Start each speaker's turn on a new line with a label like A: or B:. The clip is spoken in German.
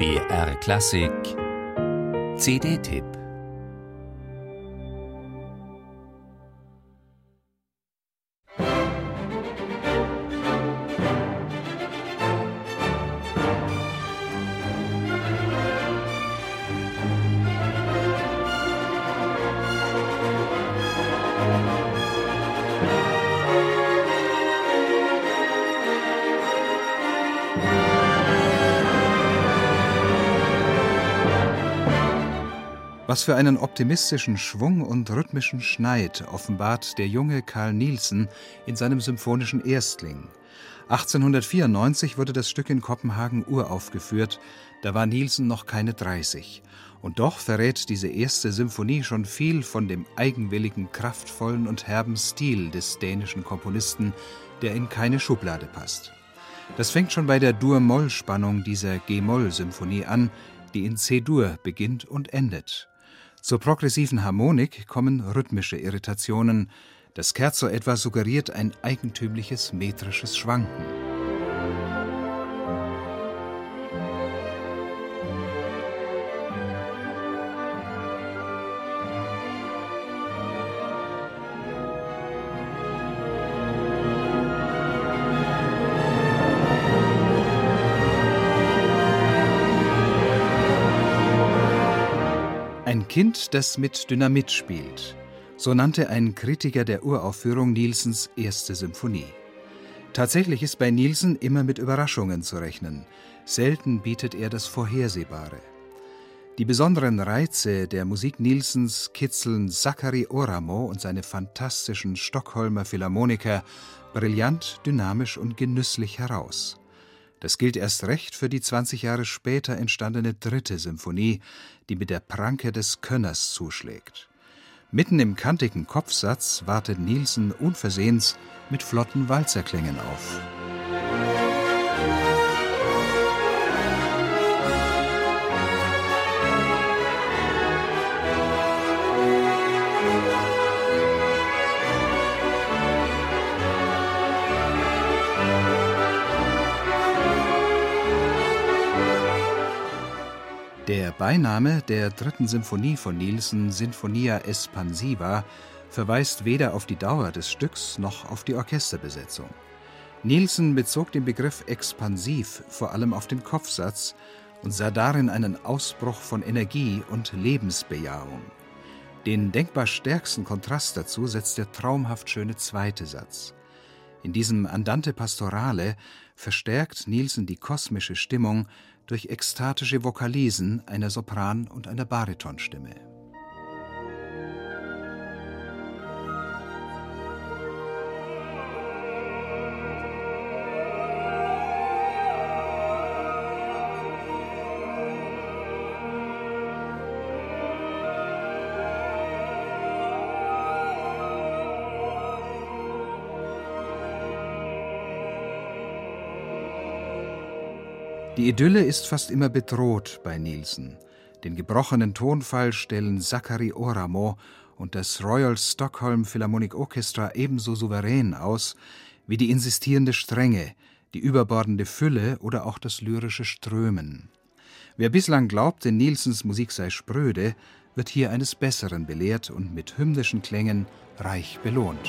A: BR Klassik. CD-Tipp
B: Was für einen optimistischen Schwung und rhythmischen Schneid offenbart der junge Karl Nielsen in seinem symphonischen Erstling. 1894 wurde das Stück in Kopenhagen uraufgeführt, da war Nielsen noch keine 30. Und doch verrät diese erste Symphonie schon viel von dem eigenwilligen, kraftvollen und herben Stil des dänischen Komponisten, der in keine Schublade passt. Das fängt schon bei der Dur-Moll-Spannung dieser G-Moll-Symphonie an, die in C-Dur beginnt und endet. Zur progressiven Harmonik kommen rhythmische Irritationen. Das Scherzo etwa suggeriert ein eigentümliches metrisches Schwanken. Ein Kind, das mit Dynamit spielt. So nannte ein Kritiker der Uraufführung Nielsens erste Symphonie. Tatsächlich ist bei Nielsen immer mit Überraschungen zu rechnen. Selten bietet er das Vorhersehbare. Die besonderen Reize der Musik Nielsens kitzeln Zachary Oramo und seine fantastischen Stockholmer Philharmoniker brillant, dynamisch und genüsslich heraus. Das gilt erst recht für die 20 Jahre später entstandene dritte Symphonie, die mit der Pranke des Könners zuschlägt. Mitten im kantigen Kopfsatz wartet Nielsen unversehens mit flotten Walzerklängen auf. Beiname der dritten Symphonie von Nielsen, Sinfonia Espansiva, verweist weder auf die Dauer des Stücks noch auf die Orchesterbesetzung. Nielsen bezog den Begriff expansiv vor allem auf den Kopfsatz und sah darin einen Ausbruch von Energie und Lebensbejahung. Den denkbar stärksten Kontrast dazu setzt der traumhaft schöne zweite Satz. In diesem Andante Pastorale verstärkt Nielsen die kosmische Stimmung durch ekstatische Vokalisen einer Sopran- und einer Baritonstimme. Die Idylle ist fast immer bedroht bei Nielsen. Den gebrochenen Tonfall stellen Zachary Oramo und das Royal Stockholm Philharmonic Orchestra ebenso souverän aus wie die insistierende Strenge, die überbordende Fülle oder auch das lyrische Strömen. Wer bislang glaubte, Nielsens Musik sei spröde, wird hier eines Besseren belehrt und mit hymnischen Klängen reich belohnt.